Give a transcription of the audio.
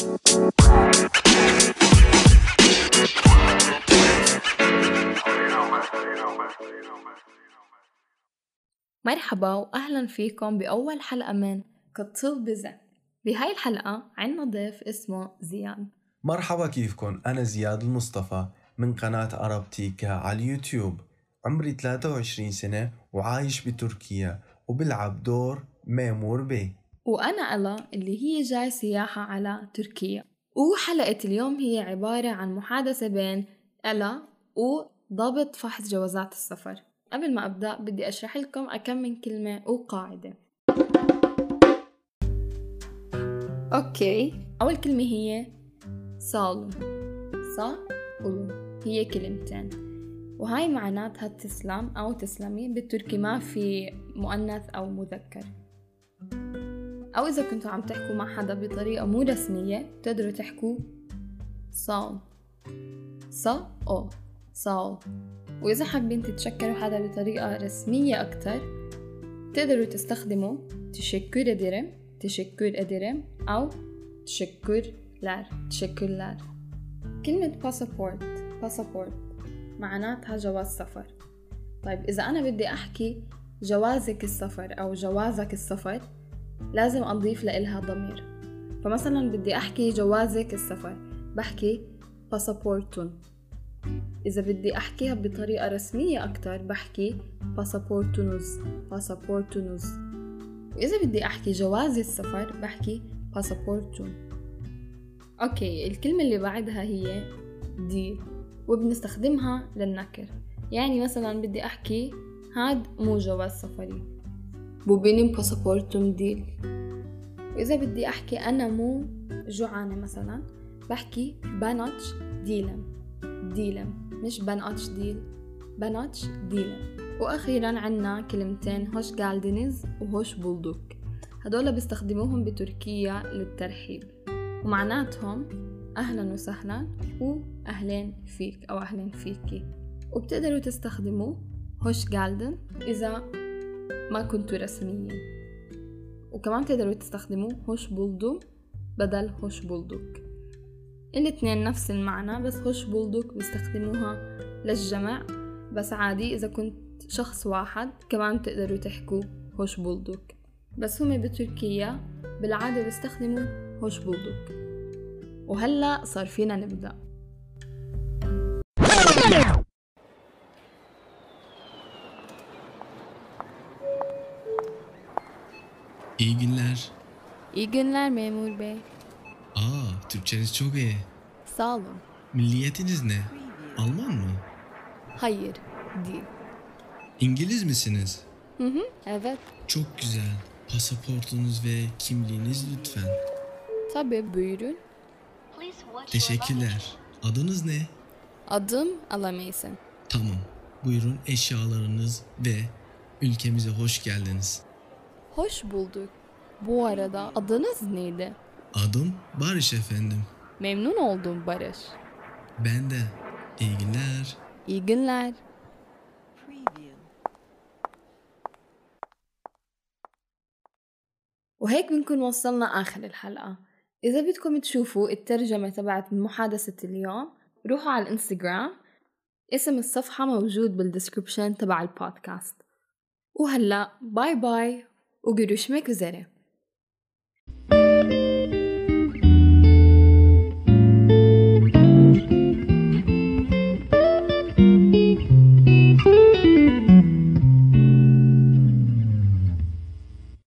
مرحبا وأهلا فيكم بأول حلقة من كطب بزن بهاي الحلقة عنا ضيف اسمه زياد مرحبا كيفكن؟ أنا زياد المصطفى من قناة أرابتيكا على اليوتيوب. عمري 23 سنة وعايش بتركيا وبلعب دور ميمور بي. وأنا ألا اللي هي جاي سياحة على تركيا. وحلقة اليوم هي عبارة عن محادثة بين ألا وضابط فحص جوازات السفر. قبل ما أبدأ بدي أشرح لكم أكم من كلمة وقاعدة. أوكي أول كلمة هي صالو صا هي كلمتين. وهاي معناتها تسلم أو تسلمي بالتركي ما في مؤنث أو مذكر. أو إذا كنتوا عم تحكوا مع حدا بطريقة مو رسمية بتقدروا تحكوا sağ ol sağ ol وإذا حابين تتشكروا حدا بطريقة رسمية أكتر تقدروا تستخدموا teşekkür ederim teşekkür ederim أو teşekkürler teşekkürler. كلمة pasaport pasaport معناتها جواز سفر. طيب إذا أنا بدي أحكي جوازك السفر أو جوازك السفر لازم أضيف لإلها ضمير. فمثلا بدي أحكي جوازك السفر. بحكي pasaportun. إذا بدي أحكيها بطريقة رسمية أكتر بحكي pasaportunuz. pasaportunuz. وإذا بدي أحكي جواز سفري بحكي pasaportum. okay الكلمة اللي بعدها هي دي وبنستخدمها للنكر. يعني مثلا بدي أحكي هاد مو جواز سفري. bu benim pasaportum değil. وإذا بدي أحكي أنا مو جوعانة مثلا بحكي ben aç değilim. değilim مش ben aç değil. ben aç değilim. وأخيرا عنا كلمتين hoş geldiniz و hoş bulduk. هدول بيستخدموهم بتركيا للترحيب. ومعناتهم أهلا وسهلا وأهلين فيك أو أهلين فيكي. وبتقدروا تستخدموا هوش جالدن إذا ما كنتوا رسميين. وكمان تقدروا تستخدموا هوش بولدو بدل هوش بولدوك الاثنين نفس المعنى بس هوش بولدوك بيستخدموها للجمع. بس عادي إذا كنت شخص واحد كمان بتقدروا تحكوا هوش بولدوك بس هم بتركيا بالعادة بيستخدموا هوش بولدوك وهلأ صار فينا نبدأ. İyi günler. İyi günler memur bey. Aa, Türkçeniz çok iyi. Sağ olun. Milliyetiniz ne? Alman mı? Hayır, değil. İngiliz misiniz? Hı hı, evet. Çok güzel. Pasaportunuz ve kimliğiniz lütfen. Tabii buyurun. Teşekkürler. Adınız ne? Adım Alamaysın. Tamam. Buyurun eşyalarınız ve ülkemize hoş geldiniz. Hoş bulduk. Bu arada adınız neydi? Adım Barış efendim. Memnun oldum Barış. Ben de. İyi günler. İyi günler. وهيك بنكون وصلنا آخر الحلقة إذا بدكم تشوفوا الترجمة تبعت محادثة اليوم روحوا على الإنستغرام اسم الصفحة موجود بال description تبع البودكاست وهلأ bye bye و görüşmek üzere.